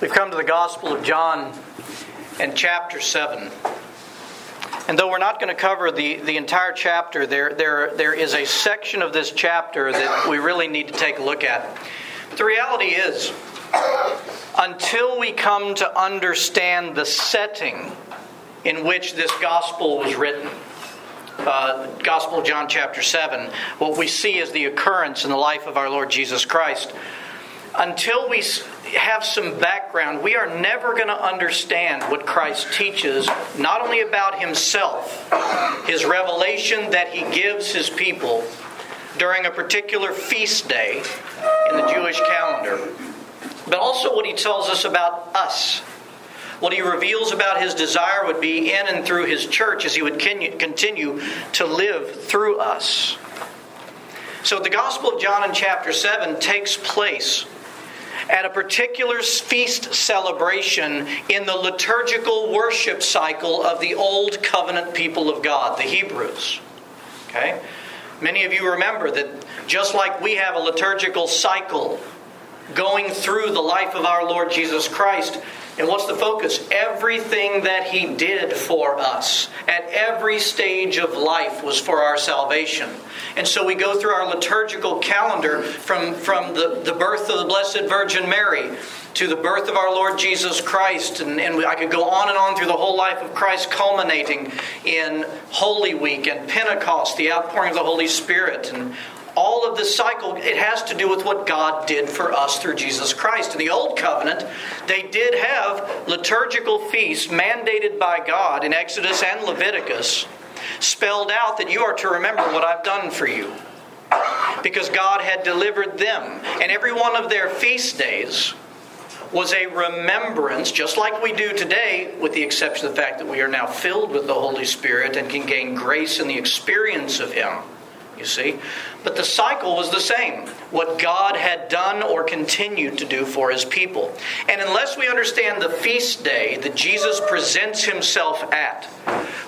We've come to the Gospel of John and chapter 7. And though we're not going to cover the, the entire chapter, there, there, there is a section of this chapter that we really need to take a look at. But the reality is, until we come to understand the setting in which this gospel was written, uh, Gospel of John, chapter 7, what we see is the occurrence in the life of our Lord Jesus Christ until we have some background, we are never going to understand what Christ teaches, not only about himself, his revelation that he gives his people during a particular feast day in the Jewish calendar, but also what he tells us about us. What he reveals about his desire would be in and through his church as he would continue to live through us. So the Gospel of John in chapter 7 takes place at a particular feast celebration in the liturgical worship cycle of the Old Covenant people of God, the Hebrews. Okay? Many of you remember that just like we have a liturgical cycle going through the life of our Lord Jesus Christ, and what's the focus? Everything that He did for us at every stage of life was for our salvation. And so we go through our liturgical calendar from, from the, the birth of the Blessed Virgin Mary to the birth of our Lord Jesus Christ. And, and I could go on and on through the whole life of Christ, culminating in Holy Week and Pentecost, the outpouring of the Holy Spirit, and all of this cycle, it has to do with what God did for us through Jesus Christ. In the Old Covenant, they did have liturgical feasts mandated by God in Exodus and Leviticus, spelled out that you are to remember what I've done for you. Because God had delivered them. And every one of their feast days was a remembrance, just like we do today, with the exception of the fact that we are now filled with the Holy Spirit and can gain grace in the experience of Him you see. But the cycle was the same what God had done or continued to do for his people. And unless we understand the feast day that Jesus presents himself at,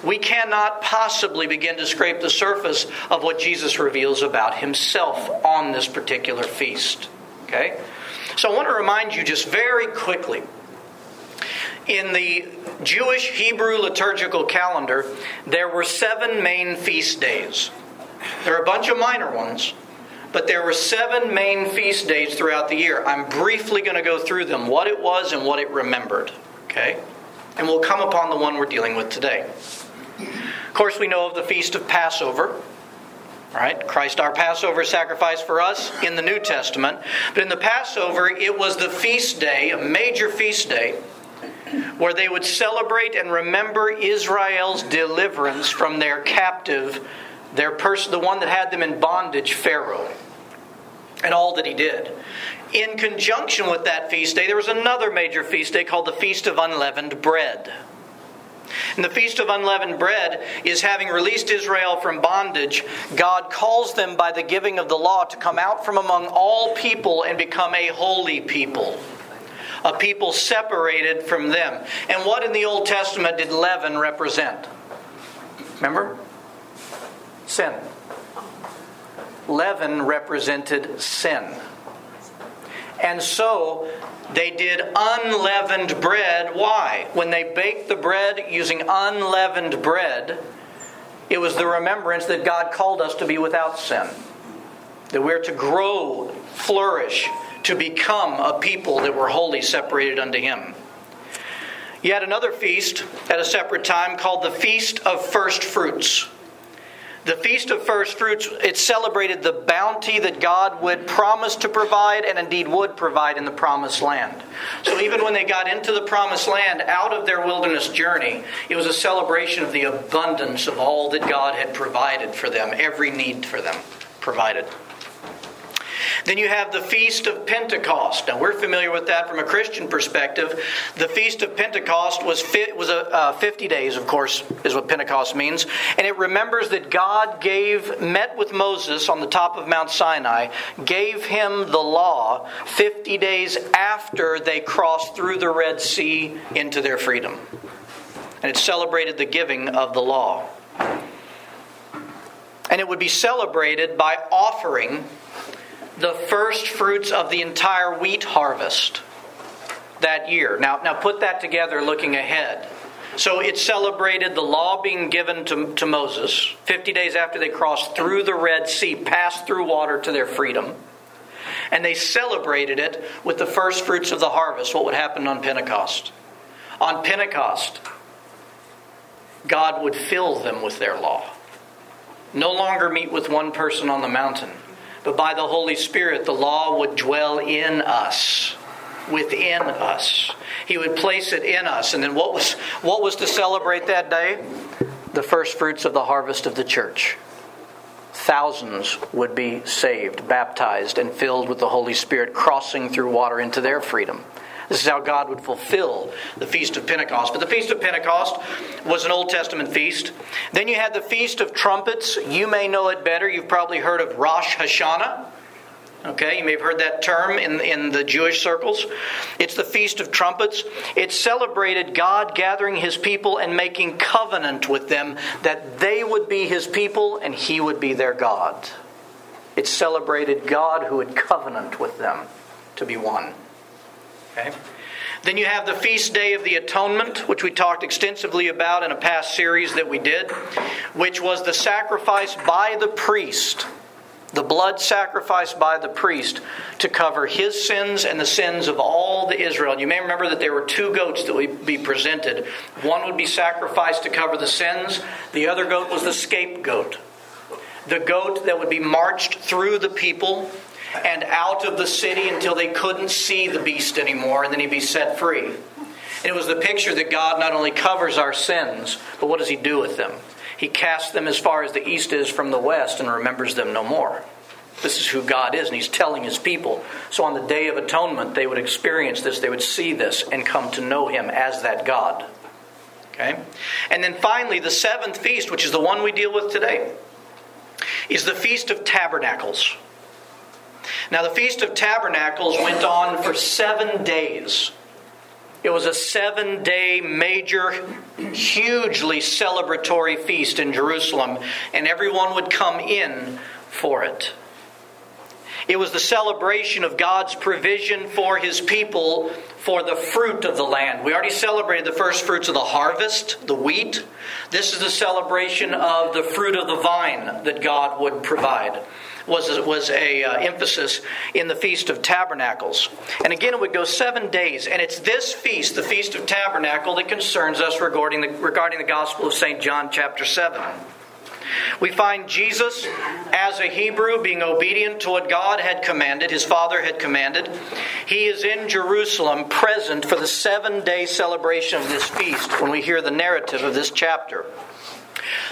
we cannot possibly begin to scrape the surface of what Jesus reveals about himself on this particular feast. Okay? So I want to remind you just very quickly in the Jewish Hebrew liturgical calendar, there were seven main feast days. There are a bunch of minor ones, but there were seven main feast days throughout the year. I'm briefly going to go through them, what it was and what it remembered. Okay? And we'll come upon the one we're dealing with today. Of course, we know of the feast of Passover. Right? Christ, our Passover sacrifice for us in the New Testament. But in the Passover, it was the feast day, a major feast day, where they would celebrate and remember Israel's deliverance from their captive their person, the one that had them in bondage, Pharaoh, and all that he did. In conjunction with that feast day, there was another major feast day called the Feast of Unleavened Bread. And the Feast of Unleavened Bread is having released Israel from bondage, God calls them by the giving of the law to come out from among all people and become a holy people. A people separated from them. And what in the Old Testament did leaven represent? Remember? Sin. Leaven represented sin. And so they did unleavened bread. Why? When they baked the bread using unleavened bread, it was the remembrance that God called us to be without sin. That we're to grow, flourish, to become a people that were wholly separated unto Him. Had another feast at a separate time called the Feast of First Fruits. The Feast of First Fruits, it celebrated the bounty that God would promise to provide and indeed would provide in the promised land. So even when they got into the promised land out of their wilderness journey, it was a celebration of the abundance of all that God had provided for them, every need for them provided. Then you have the Feast of Pentecost. Now, we're familiar with that from a Christian perspective. The Feast of Pentecost was, was a, uh, 50 days, of course, is what Pentecost means. And it remembers that God gave, met with Moses on the top of Mount Sinai, gave him the law 50 days after they crossed through the Red Sea into their freedom. And it celebrated the giving of the law. And it would be celebrated by offering the first fruits of the entire wheat harvest. that year. Now, now put that together looking ahead. So it celebrated the law being given to, to Moses 50 days after they crossed through the Red Sea, passed through water to their freedom. And they celebrated it with the first fruits of the harvest, what would happen on Pentecost. On Pentecost, God would fill them with their law. No longer meet with one person on the mountain, but by the Holy Spirit, the law would dwell in us within us. He would place it in us. And then what was what was to celebrate that day? The first fruits of the harvest of the church. Thousands would be saved, baptized, and filled with the Holy Spirit, crossing through water into their freedom. This is how God would fulfill the Feast of Pentecost. But the Feast of Pentecost was an Old Testament feast. Then you had the Feast of Trumpets. You may know it better. You've probably heard of Rosh Hashanah. Okay, you may have heard that term in, in the Jewish circles. It's the Feast of Trumpets. It celebrated God gathering his people and making covenant with them that they would be his people and he would be their God. It celebrated God who had covenant with them to be one. Okay? Then you have the feast day of the atonement, which we talked extensively about in a past series that we did, which was the sacrifice by the priest the blood sacrificed by the priest to cover his sins and the sins of all the Israel. You may remember that there were two goats that would be presented. One would be sacrificed to cover the sins, the other goat was the scapegoat. The goat that would be marched through the people and out of the city until they couldn't see the beast anymore, and then he'd be set free. And it was the picture that God not only covers our sins, but what does he do with them? He casts them as far as the east is from the west and remembers them no more. This is who God is, and He's telling His people. So on the Day of Atonement, they would experience this, they would see this, and come to know Him as that God. Okay? And then finally, the seventh feast, which is the one we deal with today, is the Feast of Tabernacles. Now, the Feast of Tabernacles went on for seven days. It was a seven day major, hugely celebratory feast in Jerusalem, and everyone would come in for it. It was the celebration of God's provision for his people for the fruit of the land. We already celebrated the first fruits of the harvest, the wheat. This is the celebration of the fruit of the vine that God would provide was, was a uh, emphasis in the Feast of Tabernacles. And again, it would go seven days. And it's this feast, the Feast of Tabernacle, that concerns us regarding the, regarding the Gospel of St. John, chapter 7. We find Jesus as a Hebrew being obedient to what God had commanded, his Father had commanded. He is in Jerusalem present for the seven day celebration of this feast when we hear the narrative of this chapter.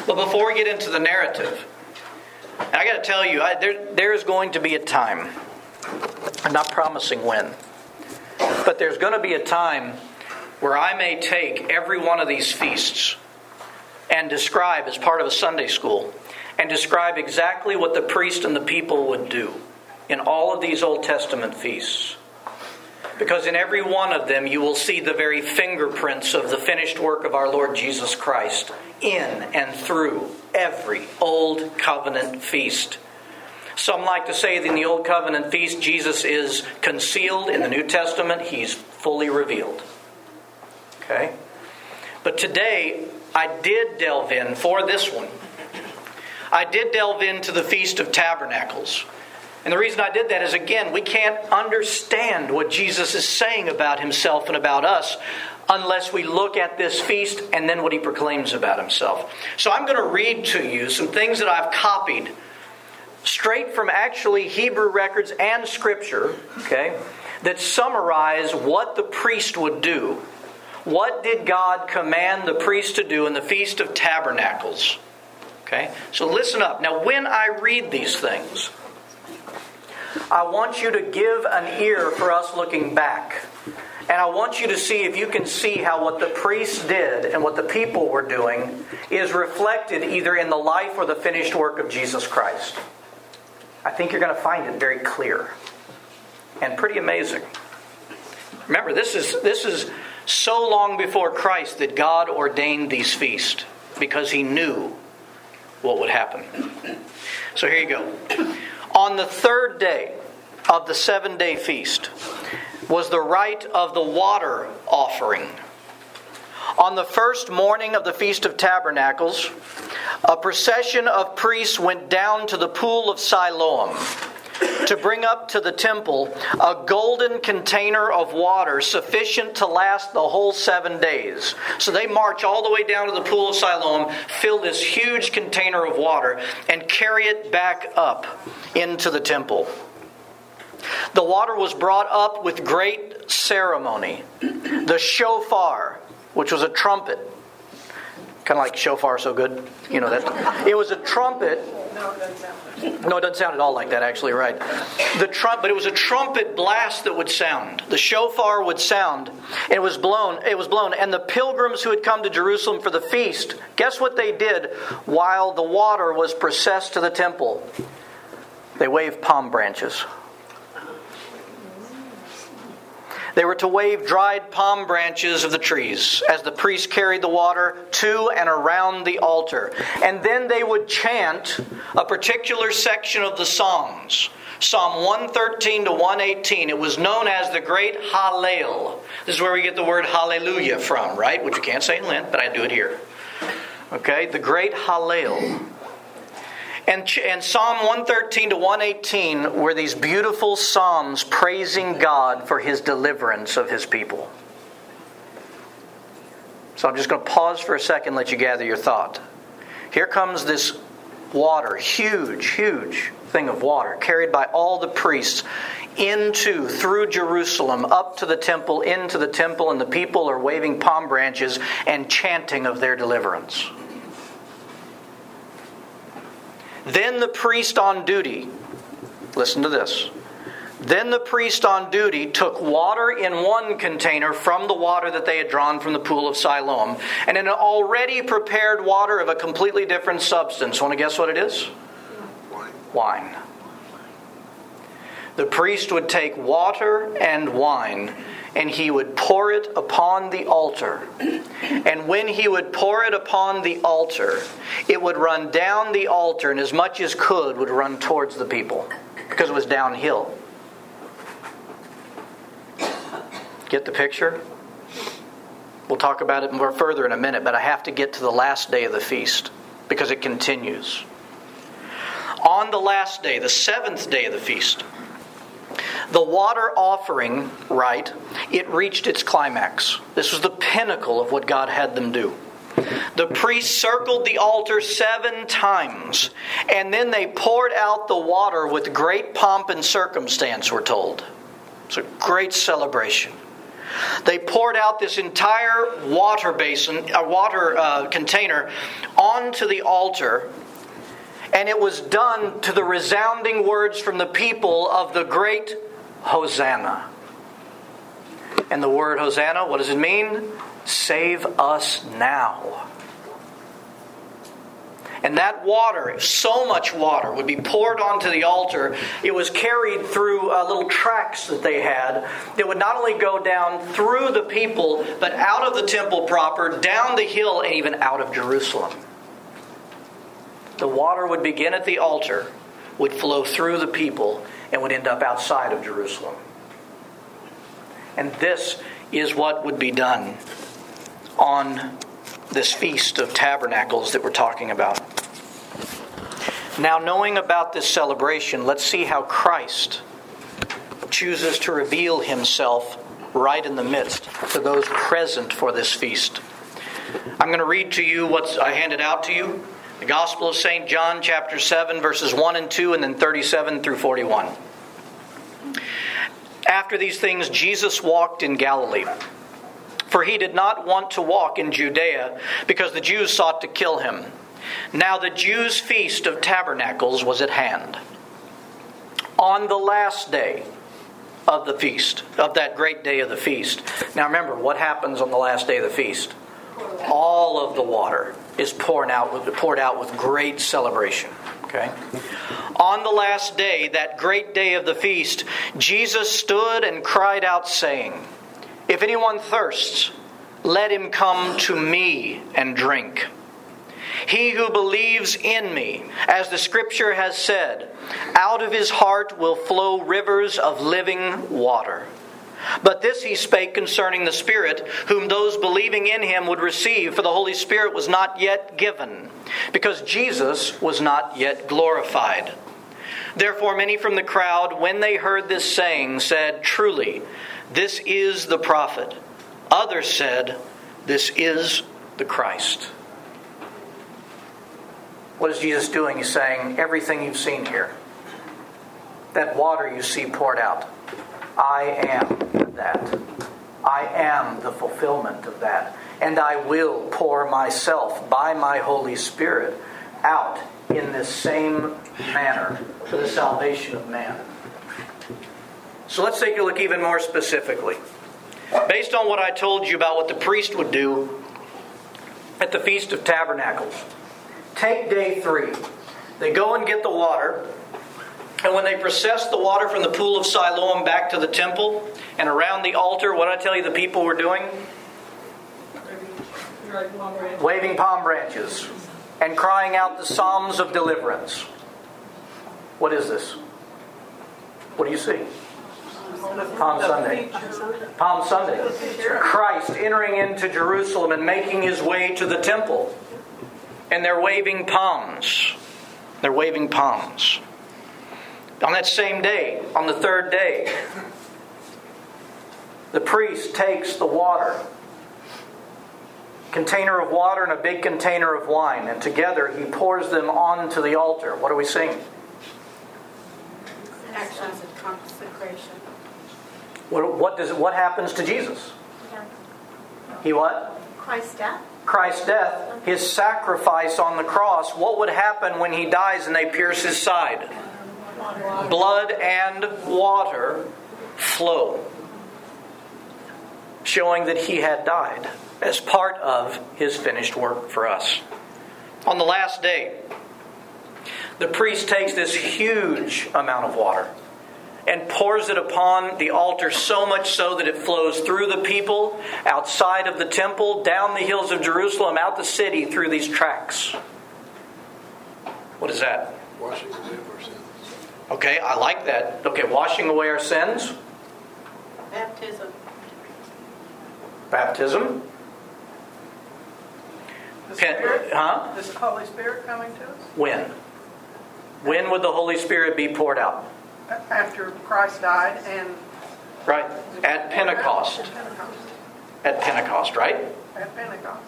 But before we get into the narrative, I got to tell you, I, there, there's going to be a time. I'm not promising when, but there's going to be a time where I may take every one of these feasts and describe as part of a Sunday school and describe exactly what the priest and the people would do in all of these Old Testament feasts. Because in every one of them, you will see the very fingerprints of the finished work of our Lord Jesus Christ in and through every Old Covenant feast. Some like to say that in the Old Covenant feast, Jesus is concealed. In the New Testament, he's fully revealed. Okay? But today, I did delve in for this one. I did delve into the Feast of Tabernacles. And the reason I did that is again, we can't understand what Jesus is saying about himself and about us unless we look at this feast and then what he proclaims about himself. So I'm going to read to you some things that I've copied straight from actually Hebrew records and scripture, okay, that summarize what the priest would do. What did God command the priest to do in the Feast of Tabernacles? Okay? So listen up. Now, when I read these things, I want you to give an ear for us looking back. And I want you to see if you can see how what the priests did and what the people were doing is reflected either in the life or the finished work of Jesus Christ. I think you're going to find it very clear and pretty amazing. Remember, this is, this is so long before Christ that God ordained these feasts because he knew what would happen. So here you go. On the third day of the seven day feast, was the rite of the water offering. On the first morning of the Feast of Tabernacles, a procession of priests went down to the pool of Siloam to bring up to the temple a golden container of water sufficient to last the whole seven days. So they march all the way down to the pool of Siloam, fill this huge container of water, and carry it back up into the temple. The water was brought up with great ceremony. The shofar, which was a trumpet, kind of like shofar so good, you know that. It was a trumpet no, it doesn't sound at all like that, actually, right. The trump, but it was a trumpet blast that would sound. The shofar would sound, and it was blown. It was blown, and the pilgrims who had come to Jerusalem for the feast, guess what they did while the water was processed to the temple? They waved palm branches. They were to wave dried palm branches of the trees as the priest carried the water to and around the altar. And then they would chant a particular section of the Psalms. Psalm 113 to 118. It was known as the Great Hallel. This is where we get the word hallelujah from, right? Which you can't say in Lent, but I do it here. Okay? The Great Hallel. And, and Psalm 113 to 118 were these beautiful psalms praising God for his deliverance of his people. So I'm just going to pause for a second, let you gather your thought. Here comes this water, huge, huge thing of water, carried by all the priests into, through Jerusalem, up to the temple, into the temple, and the people are waving palm branches and chanting of their deliverance. Then the priest on duty, listen to this. Then the priest on duty took water in one container from the water that they had drawn from the pool of Siloam, and an already prepared water of a completely different substance. Want to guess what it is? Wine. Wine. The priest would take water and wine and he would pour it upon the altar. And when he would pour it upon the altar, it would run down the altar, and as much as could would run towards the people because it was downhill. Get the picture? We'll talk about it more further in a minute, but I have to get to the last day of the feast because it continues. On the last day, the seventh day of the feast, the water offering rite, it reached its climax. This was the pinnacle of what God had them do. The priests circled the altar seven times, and then they poured out the water with great pomp and circumstance, we're told. It's a great celebration. They poured out this entire water basin, a water uh, container, onto the altar and it was done to the resounding words from the people of the great Hosanna. And the word Hosanna, what does it mean? Save us now. And that water, so much water, would be poured onto the altar. It was carried through uh, little tracks that they had that would not only go down through the people, but out of the temple proper, down the hill, and even out of Jerusalem. The water would begin at the altar, would flow through the people, and would end up outside of Jerusalem. And this is what would be done on this Feast of Tabernacles that we're talking about. Now, knowing about this celebration, let's see how Christ chooses to reveal himself right in the midst to those present for this feast. I'm going to read to you what I handed out to you the Gospel of St. John, chapter 7, verses 1 and 2, and then 37 through 41. After these things, Jesus walked in Galilee. For he did not want to walk in Judea, because the Jews sought to kill him. Now the Jews' feast of tabernacles was at hand. On the last day of the feast, of that great day of the feast. Now remember, what happens on the last day of the feast? All of the water is poured out with, poured out with great celebration. Okay? On the last day, that great day of the feast, Jesus stood and cried out, saying, If anyone thirsts, let him come to me and drink. He who believes in me, as the scripture has said, out of his heart will flow rivers of living water. But this he spake concerning the Spirit, whom those believing in him would receive, for the Holy Spirit was not yet given, because Jesus was not yet glorified. Therefore, many from the crowd, when they heard this saying, said, Truly, this is the prophet. Others said, This is the Christ. What is Jesus doing? He's saying, Everything you've seen here, that water you see poured out, I am that. I am the fulfillment of that. And I will pour myself by my Holy Spirit out in this same manner for the salvation of man. So let's take a look even more specifically. Based on what I told you about what the priest would do at the Feast of Tabernacles, take day three. They go and get the water, and when they process the water from the pool of Siloam back to the temple and around the altar, what did I tell you the people were doing? Waving palm branches and crying out the Psalms of deliverance. What is this? What do you see? Palm Sunday. Palm Sunday. Christ entering into Jerusalem and making his way to the temple. And they're waving palms. They're waving palms. On that same day, on the third day, the priest takes the water, container of water and a big container of wine, and together he pours them onto the altar. What are we seeing? Actions of consecration. What, what does what happens to Jesus? He what? Christ's death. Christ's death, his sacrifice on the cross. What would happen when he dies and they pierce his side? Blood and water flow, showing that he had died as part of his finished work for us. On the last day, the priest takes this huge amount of water and pours it upon the altar so much so that it flows through the people, outside of the temple, down the hills of Jerusalem, out the city through these tracks. What is that? Washing. Okay, I like that. Okay, washing away our sins, Baptism. baptism. The Pen- Spirit? huh? Is the Holy Spirit coming to us? When? When would the Holy Spirit be poured out? After Christ died and. Right? At Pentecost. At Pentecost. At Pentecost, right? At Pentecost.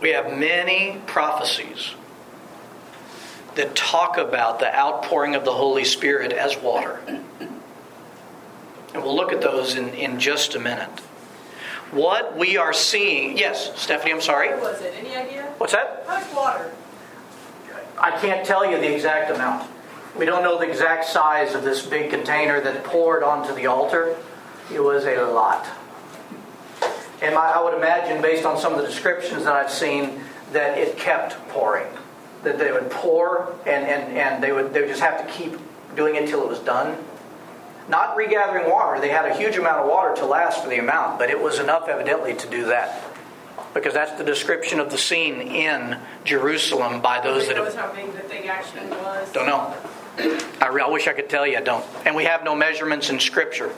We have many prophecies that talk about the outpouring of the Holy Spirit as water. And we'll look at those in, in just a minute. What we are seeing, yes, Stephanie, I'm sorry. What was it? Any idea? What's that? How much water? I can't tell you the exact amount. We don't know the exact size of this big container that poured onto the altar. It was a lot. And I I would imagine, based on some of the descriptions that I've seen, that it kept pouring. That they would pour and, and, and they, would, they would just have to keep doing it till it was done. Not regathering water. They had a huge amount of water to last for the amount, but it was enough, evidently, to do that. Because that's the description of the scene in Jerusalem by those that have. how big the thing actually was. Don't know. I, re- I wish I could tell you, I don't. And we have no measurements in Scripture.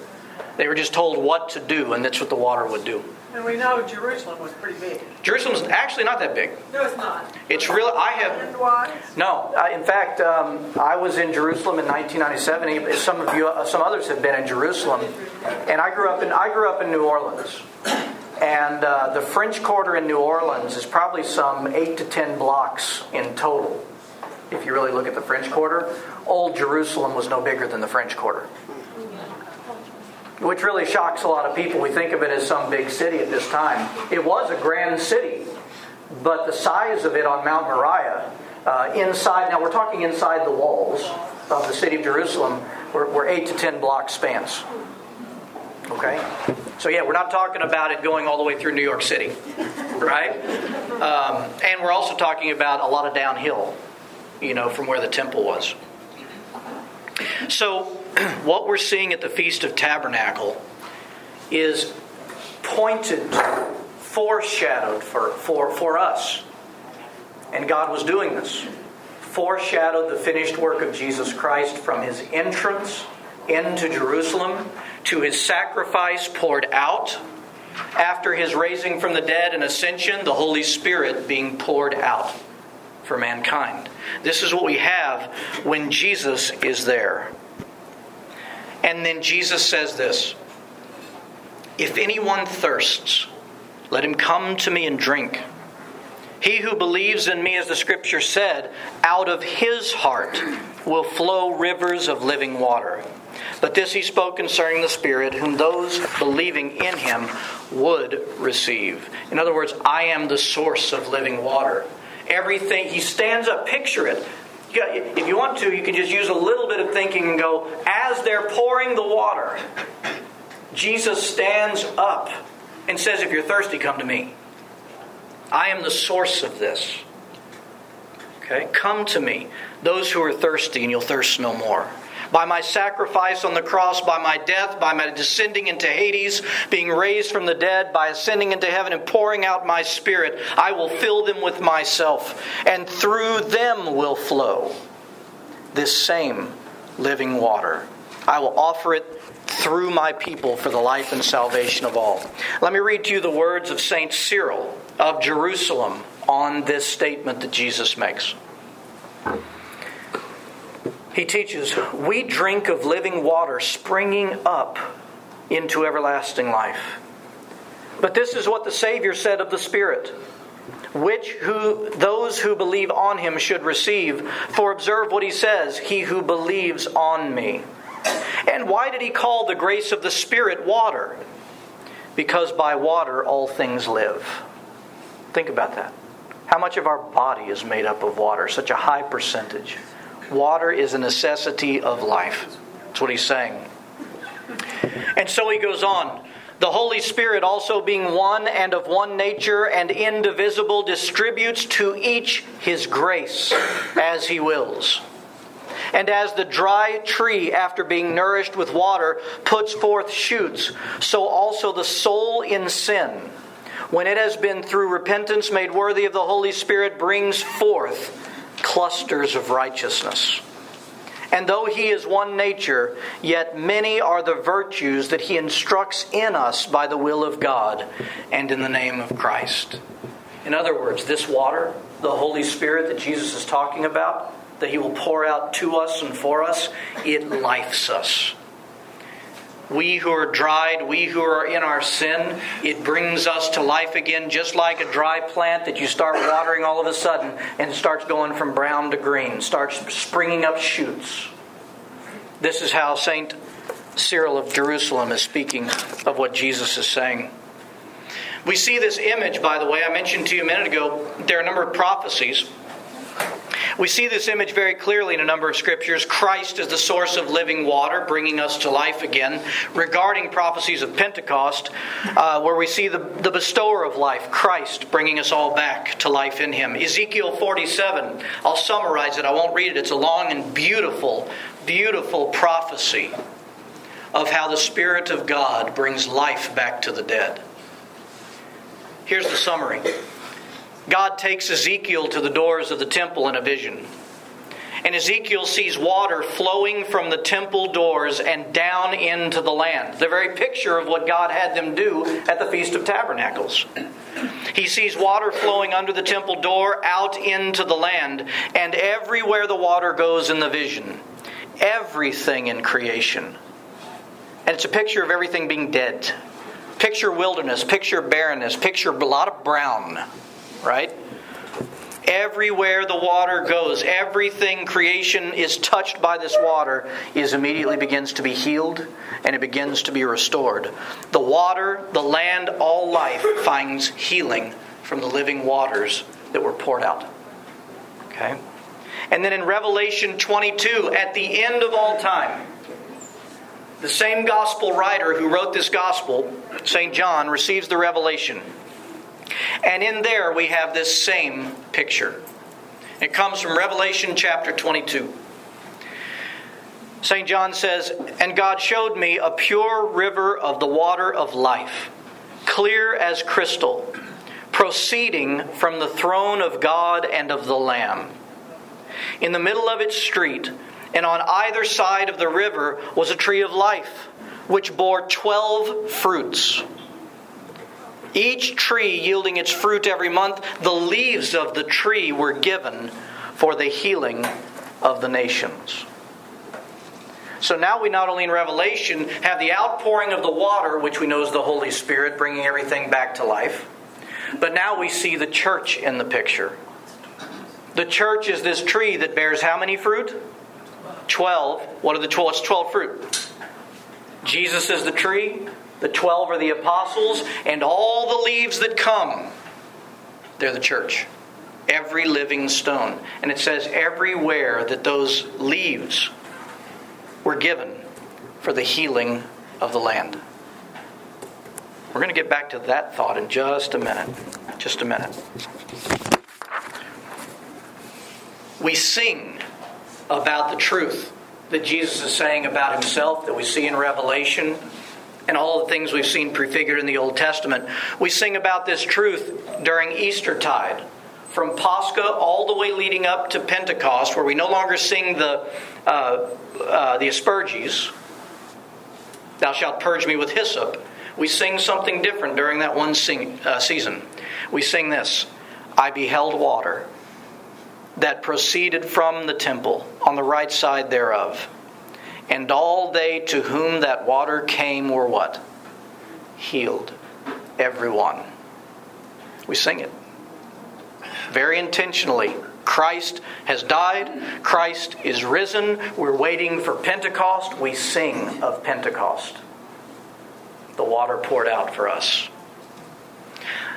They were just told what to do, and that's what the water would do. And we know Jerusalem was pretty big. Jerusalem's actually not that big. No, it's not. It's real. I have no. I, in fact, um, I was in Jerusalem in 1997. Some of you, uh, some others have been in Jerusalem, and I grew up in I grew up in New Orleans. And uh, the French Quarter in New Orleans is probably some eight to ten blocks in total. If you really look at the French Quarter, Old Jerusalem was no bigger than the French Quarter. Which really shocks a lot of people. We think of it as some big city at this time. It was a grand city, but the size of it on Mount Moriah, uh, inside, now we're talking inside the walls of the city of Jerusalem, were, were 8 to 10 block spans. Okay? So, yeah, we're not talking about it going all the way through New York City, right? Um, and we're also talking about a lot of downhill, you know, from where the temple was. So, what we're seeing at the Feast of Tabernacle is pointed, foreshadowed for, for, for us. And God was doing this. Foreshadowed the finished work of Jesus Christ from his entrance into Jerusalem to his sacrifice poured out, after his raising from the dead and ascension, the Holy Spirit being poured out for mankind. This is what we have when Jesus is there. And then Jesus says this If anyone thirsts, let him come to me and drink. He who believes in me, as the scripture said, out of his heart will flow rivers of living water. But this he spoke concerning the Spirit, whom those believing in him would receive. In other words, I am the source of living water. Everything, he stands up, picture it. If you want to, you can just use a little bit of thinking and go, as they're pouring the water, Jesus stands up and says, If you're thirsty, come to me. I am the source of this. Okay? Come to me, those who are thirsty, and you'll thirst no more. By my sacrifice on the cross, by my death, by my descending into Hades, being raised from the dead, by ascending into heaven and pouring out my spirit, I will fill them with myself, and through them will flow this same living water. I will offer it through my people for the life and salvation of all. Let me read to you the words of St. Cyril of Jerusalem on this statement that Jesus makes. He teaches, We drink of living water springing up into everlasting life. But this is what the Savior said of the Spirit, which who those who believe on him should receive. For observe what he says, he who believes on me. And why did he call the grace of the Spirit water? Because by water all things live. Think about that. How much of our body is made up of water? Such a high percentage. Water is a necessity of life. That's what he's saying. And so he goes on. The Holy Spirit, also being one and of one nature and indivisible, distributes to each his grace as he wills. And as the dry tree, after being nourished with water, puts forth shoots, so also the soul in sin, when it has been through repentance made worthy of the Holy Spirit, brings forth clusters of righteousness. And though he is one nature, yet many are the virtues that he instructs in us by the will of God and in the name of Christ. In other words, this water, the Holy Spirit that Jesus is talking about, that he will pour out to us and for us, it lifes us. We who are dried, we who are in our sin, it brings us to life again, just like a dry plant that you start watering all of a sudden and starts going from brown to green, starts springing up shoots. This is how St. Cyril of Jerusalem is speaking of what Jesus is saying. We see this image, by the way, I mentioned to you a minute ago, there are a number of prophecies we see this image very clearly in a number of scriptures. Christ is the source of living water, bringing us to life again. Regarding prophecies of Pentecost, uh, where we see the, the bestower of life, Christ, bringing us all back to life in Him. Ezekiel 47, I'll summarize it, I won't read it. It's a long and beautiful, beautiful prophecy of how the Spirit of God brings life back to the dead. Here's the summary. God takes Ezekiel to the doors of the temple in a vision. And Ezekiel sees water flowing from the temple doors and down into the land. The very picture of what God had them do at the Feast of Tabernacles. He sees water flowing under the temple door out into the land, and everywhere the water goes in the vision, everything in creation. And it's a picture of everything being dead. Picture wilderness, picture barrenness, picture a lot of brown right? Everywhere the water goes, everything creation is touched by this water is immediately begins to be healed and it begins to be restored. The water, the land, all life finds healing from the living waters that were poured out. Okay? And then in Revelation 22, at the end of all time, the same gospel writer who wrote this gospel, St. John, receives the revelation. And in there we have this same picture. It comes from Revelation chapter 22. St. John says, And God showed me a pure river of the water of life, clear as crystal, proceeding from the throne of God and of the Lamb. In the middle of its street, and on either side of the river, was a tree of life which bore twelve fruits. Each tree yielding its fruit every month, the leaves of the tree were given for the healing of the nations. So now we not only in Revelation have the outpouring of the water, which we know is the Holy Spirit bringing everything back to life, but now we see the church in the picture. The church is this tree that bears how many fruit? Twelve. What are the twelve? It's twelve fruit. Jesus is the tree, the twelve are the apostles, and all the leaves that come, they're the church. Every living stone. And it says everywhere that those leaves were given for the healing of the land. We're going to get back to that thought in just a minute. Just a minute. We sing about the truth that Jesus is saying about himself that we see in Revelation and all the things we've seen prefigured in the Old Testament. We sing about this truth during Eastertide, from Pascha all the way leading up to Pentecost, where we no longer sing the uh, uh, the asperges. Thou shalt purge me with hyssop. We sing something different during that one sing, uh, season. We sing this: I beheld water that proceeded from the temple on the right side thereof. And all they to whom that water came were what? Healed. Everyone. We sing it. Very intentionally. Christ has died. Christ is risen. We're waiting for Pentecost. We sing of Pentecost. The water poured out for us.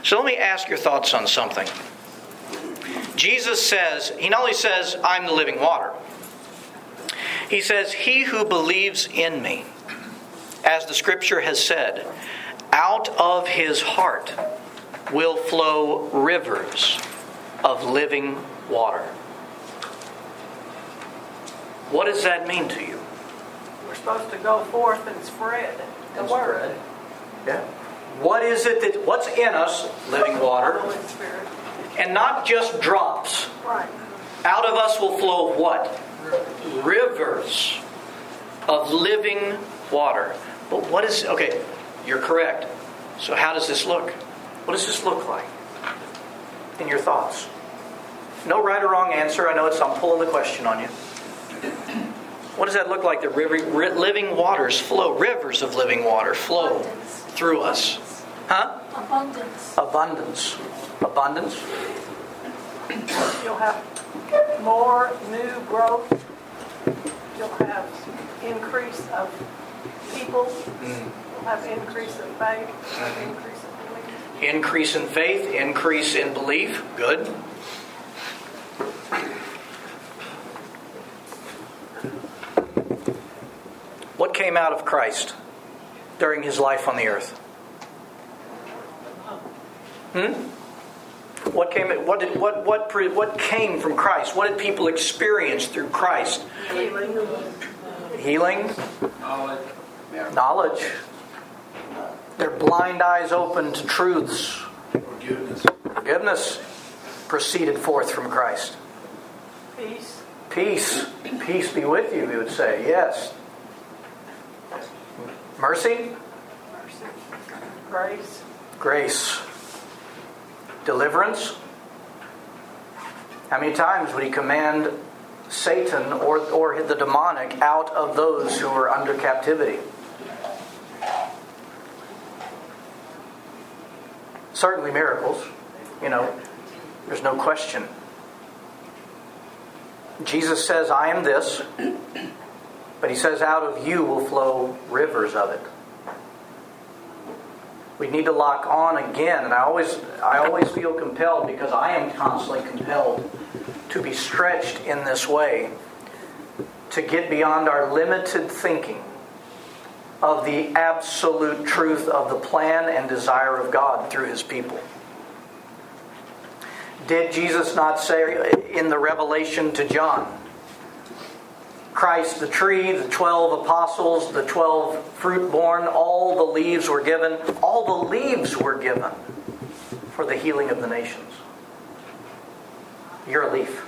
So let me ask your thoughts on something. Jesus says, He not only says, I'm the living water, He says, He who believes in me, as the scripture has said, out of his heart will flow rivers of living water. What does that mean to you? We're supposed to go forth and spread the word. Yeah. What is it that, what's in us, living water, and not just drops? Right. Out of us will flow what? Rivers of living water. But what is, okay, you're correct. So how does this look? What does this look like in your thoughts? No right or wrong answer. I know it's, I'm pulling the question on you. What does that look like? The river, ri- living waters flow, rivers of living water flow through us. Huh? Abundance. Abundance. Abundance. You'll have more new growth. You'll have increase of people. You'll have increase of faith, increase of belief. Increase in faith, increase in belief. Good. What came out of Christ during his life on the earth? Hmm? What came? What did? What? What? What came from Christ? What did people experience through Christ? Healing. Healing, knowledge. Their blind eyes opened to truths. Forgiveness. Forgiveness proceeded forth from Christ. Peace. Peace, peace be with you, we would say, yes. Mercy, Mercy. Grace. grace, deliverance. How many times would he command Satan or, or the demonic out of those who were under captivity? Certainly miracles, you know, there's no question. Jesus says, I am this, but he says, out of you will flow rivers of it. We need to lock on again, and I always, I always feel compelled because I am constantly compelled to be stretched in this way to get beyond our limited thinking of the absolute truth of the plan and desire of God through his people. Did Jesus not say in the revelation to John, Christ, the tree, the 12 apostles, the 12 fruit born, all the leaves were given, all the leaves were given for the healing of the nations. You're a leaf.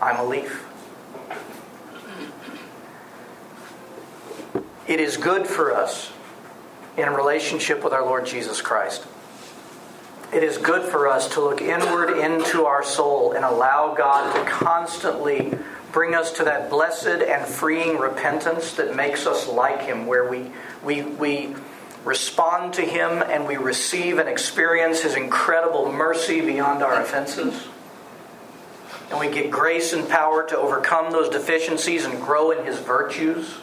I'm a leaf. it is good for us in relationship with our Lord Jesus Christ. It is good for us to look inward into our soul and allow God to constantly bring us to that blessed and freeing repentance that makes us like Him, where we, we, we respond to Him and we receive and experience His incredible mercy beyond our offenses. And we get grace and power to overcome those deficiencies and grow in His virtues.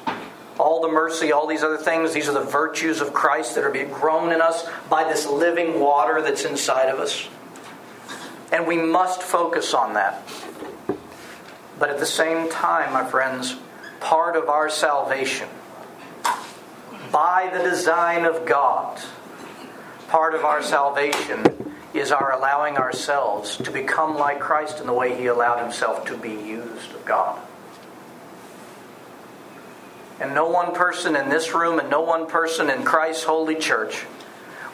All the mercy, all these other things, these are the virtues of Christ that are being grown in us by this living water that's inside of us. And we must focus on that. But at the same time, my friends, part of our salvation, by the design of God, part of our salvation is our allowing ourselves to become like Christ in the way He allowed Himself to be used of God. And no one person in this room and no one person in Christ's holy church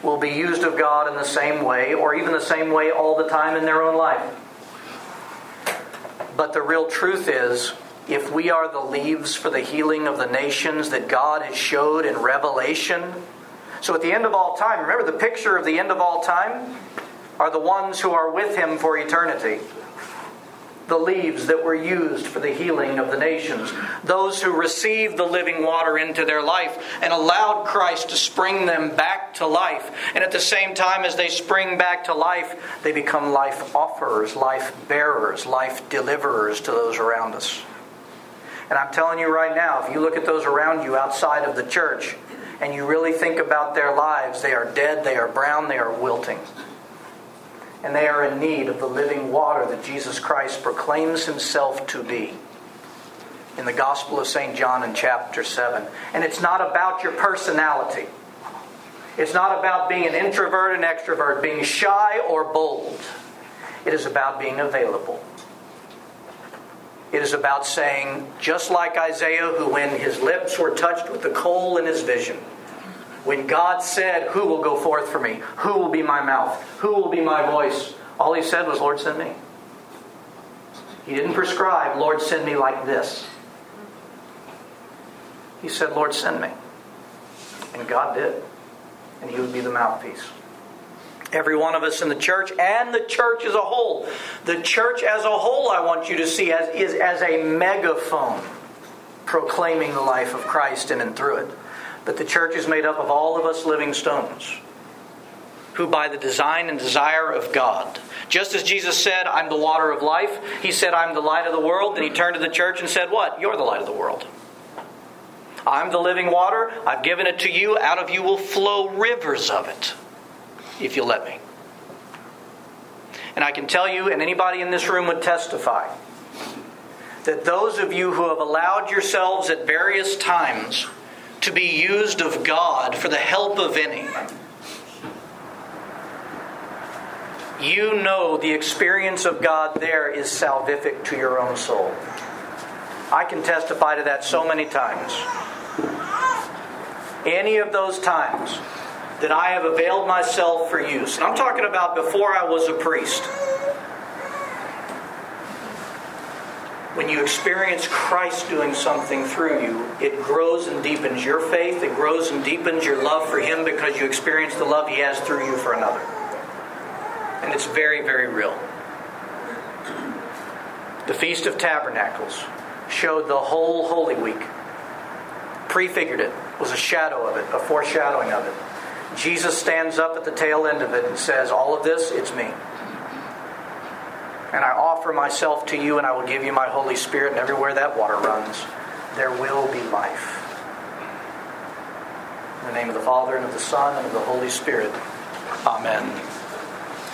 will be used of God in the same way or even the same way all the time in their own life. But the real truth is, if we are the leaves for the healing of the nations that God has showed in Revelation, so at the end of all time, remember the picture of the end of all time? Are the ones who are with him for eternity the leaves that were used for the healing of the nations, those who received the living water into their life and allowed Christ to spring them back to life. And at the same time, as they spring back to life, they become life offerers, life bearers, life deliverers to those around us. And I'm telling you right now, if you look at those around you outside of the church and you really think about their lives, they are dead, they are brown, they are wilting and they are in need of the living water that Jesus Christ proclaims himself to be in the Gospel of St. John in chapter 7. And it's not about your personality. It's not about being an introvert and extrovert, being shy or bold. It is about being available. It is about saying, just like Isaiah, who when his lips were touched with the coal in his vision, when God said, Who will go forth for me? Who will be my mouth? Who will be my voice? All he said was, Lord, send me. He didn't prescribe, Lord, send me like this. He said, Lord, send me. And God did. And he would be the mouthpiece. Every one of us in the church and the church as a whole. The church as a whole, I want you to see, as, is as a megaphone proclaiming the life of Christ in and through it. But the church is made up of all of us living stones who, by the design and desire of God, just as Jesus said, I'm the water of life, he said, I'm the light of the world. Then he turned to the church and said, What? You're the light of the world. I'm the living water. I've given it to you. Out of you will flow rivers of it, if you'll let me. And I can tell you, and anybody in this room would testify, that those of you who have allowed yourselves at various times to be used of God for the help of any. You know the experience of God there is salvific to your own soul. I can testify to that so many times. Any of those times that I have availed myself for use, and I'm talking about before I was a priest when you experience Christ doing something through you, it grows and deepens your faith. It grows and deepens your love for Him because you experience the love He has through you for another. And it's very, very real. The Feast of Tabernacles showed the whole Holy Week, prefigured it, was a shadow of it, a foreshadowing of it. Jesus stands up at the tail end of it and says, All of this, it's me and I offer myself to you, and I will give you my Holy Spirit, and everywhere that water runs, there will be life. In the name of the Father, and of the Son, and of the Holy Spirit. Amen.